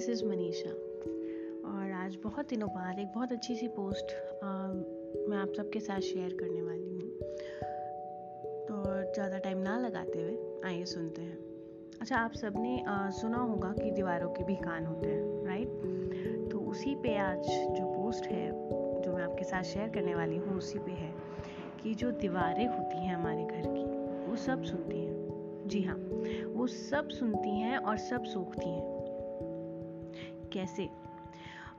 This is Manisha और आज बहुत दिनों बाद एक बहुत अच्छी सी पोस्ट आ, मैं आप सबके साथ शेयर करने वाली हूँ। तो ज़्यादा टाइम ना लगाते हुए आइए सुनते हैं। अच्छा आप सबने सुना होगा कि दीवारों के भी कान होते हैं राइट तो उसी पे आज जो पोस्ट है जो मैं आपके साथ शेयर करने वाली हूँ उसी पे है कि जो दीवारें होती हैं हमारे घर की वो सब सुनती हैं। जी हाँ वो सब सुनती हैं और सब सूखती हैं। कैसे?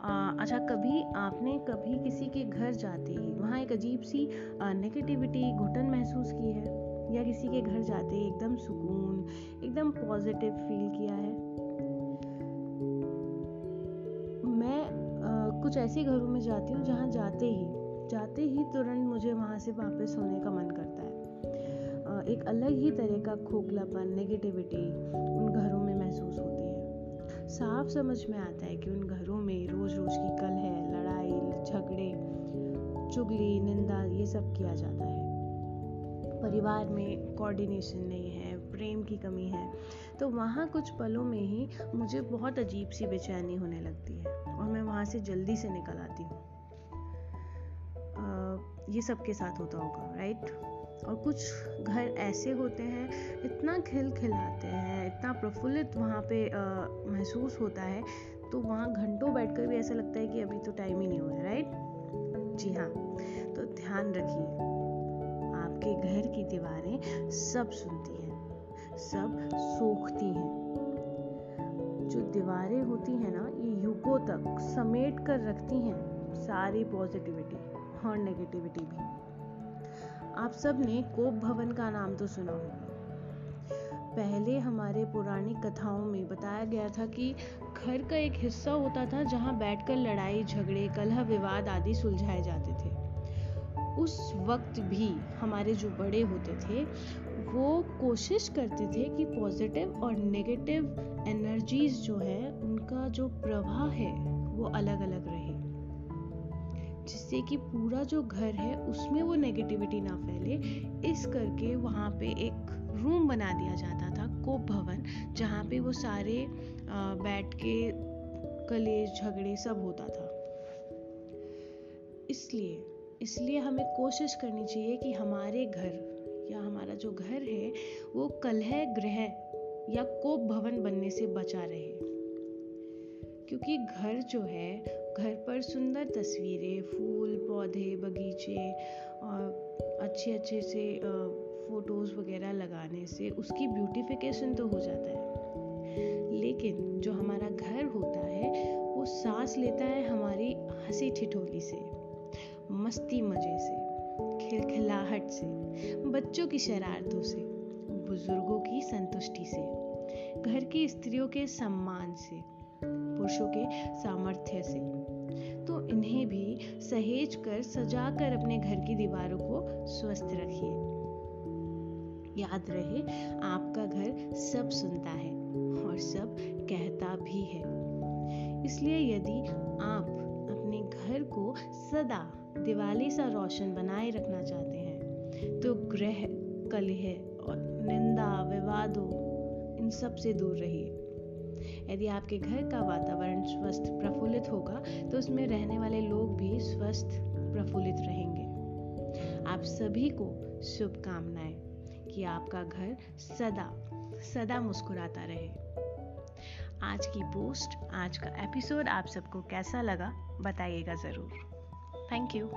आ, अच्छा कभी आपने कभी किसी के घर जाते ही वहाँ एक अजीब सी नेगेटिविटी घुटन महसूस की है? या किसी के घर जाते ही एकदम सुकून एकदम पॉजिटिव फील किया है? मैं आ, कुछ ऐसे घरों में जाती हूँ जहाँ जाते ही जाते ही तुरंत मुझे वहाँ से वापस होने का मन करता है। एक अलग ही तरह का खोखलापन नेगेटिविटी उन साफ़ समझ में आता है कि उन घरों में रोज रोज की कल है लड़ाई, झगड़े, चुगली, निंदा, ये सब किया जाता है। परिवार में कोऑर्डिनेशन नहीं है, प्रेम की कमी है तो वहाँ कुछ पलों में ही मुझे बहुत अजीब सी बेचैनी होने लगती है और मैं वहाँ से जल्दी से निकल आती हूँ। ये सबके साथ होता होगा राइट और कुछ घर ऐसे होते हैं, इतना खिल खिलाते हैं, इतना प्रफुल्लित वहाँ पे महसूस होता है तो वहाँ घंटों बैठकर भी ऐसा लगता है कि अभी तो टाइम ही नहीं हुआ राइट जी हाँ तो ध्यान रखिए, आपके घर की दीवारें सब सुनती हैं, सब सोखती हैं। जो दीवारें होती हैं ना, ये युगों तक समेट कर रखती हैं सारी पॉजिटिविटी और नेगेटिविटी भी। आप सबने कोप भवन का नाम तो सुना होगा। पहले हमारे पुरानी कथाओं में बताया गया था कि घर का एक हिस्सा होता था जहाँ बैठकर लड़ाई, झगड़े, कलह, विवाद आदि सुलझाए जाते थे। उस वक्त भी हमारे जो बड़े होते थे, वो कोशिश करते थे कि पॉजिटिव और नेगेटिव एनर्जीज जो है, उनका जो प्रवाह है, वो अलग अलग रहे। जिससे कि पूरा जो घर है उसमें वो नेगेटिविटी ना फैले, इस करके वहाँ पे एक रूम बना दिया जाता था, कोप भवन, जहाँ पे वो सारे बैठ के कलेश, झगड़े सब होता था। इसलिए इसलिए हमें कोशिश करनी चाहिए कि हमारे घर या हमारा जो घर है, वो कलह, ग्रह या कोप भवन बनने से बचा रहे। क्योंकि घर जो है, घर पर सुंदर तस्वीरें, फूल, पौधे, बगीचे और अच्छे अच्छे से फ़ोटोज़ वगैरह लगाने से उसकी ब्यूटिफिकेशन तो हो जाता है। लेकिन जो हमारा घर होता है, वो सांस लेता है हमारी हँसी ठिठोली से, मस्ती मज़े से, खिलखिलाहट से, बच्चों की शरारतों से, बुज़ुर्गों की संतुष्टि से, घर की स्त्रियों के सम्मान से पुरुषों के सामर्थ्य से। तो इन्हें भी सहेज कर, सजा कर अपने घर की दीवारों को स्वस्थ रखिए। याद रहे, आपका घर सब सुनता है और सब कहता भी है। इसलिए यदि आप अपने घर को सदा दिवाली सा रोशन बनाए रखना चाहते हैं तो ग्रह, कलह और निंदा, विवादों, इन सबसे दूर रहिए। यदि आपके घर का वातावरण स्वस्थ प्रफुल्लित होगा तो उसमें रहने वाले लोग भी स्वस्थ प्रफुल्लित रहेंगे। आप सभी को शुभकामनाएँ कि आपका घर सदा सदा मुस्कुराता रहे। आज की पोस्ट, आज का एपिसोड आप सबको कैसा लगा, बताइएगा ज़रूर। Thank you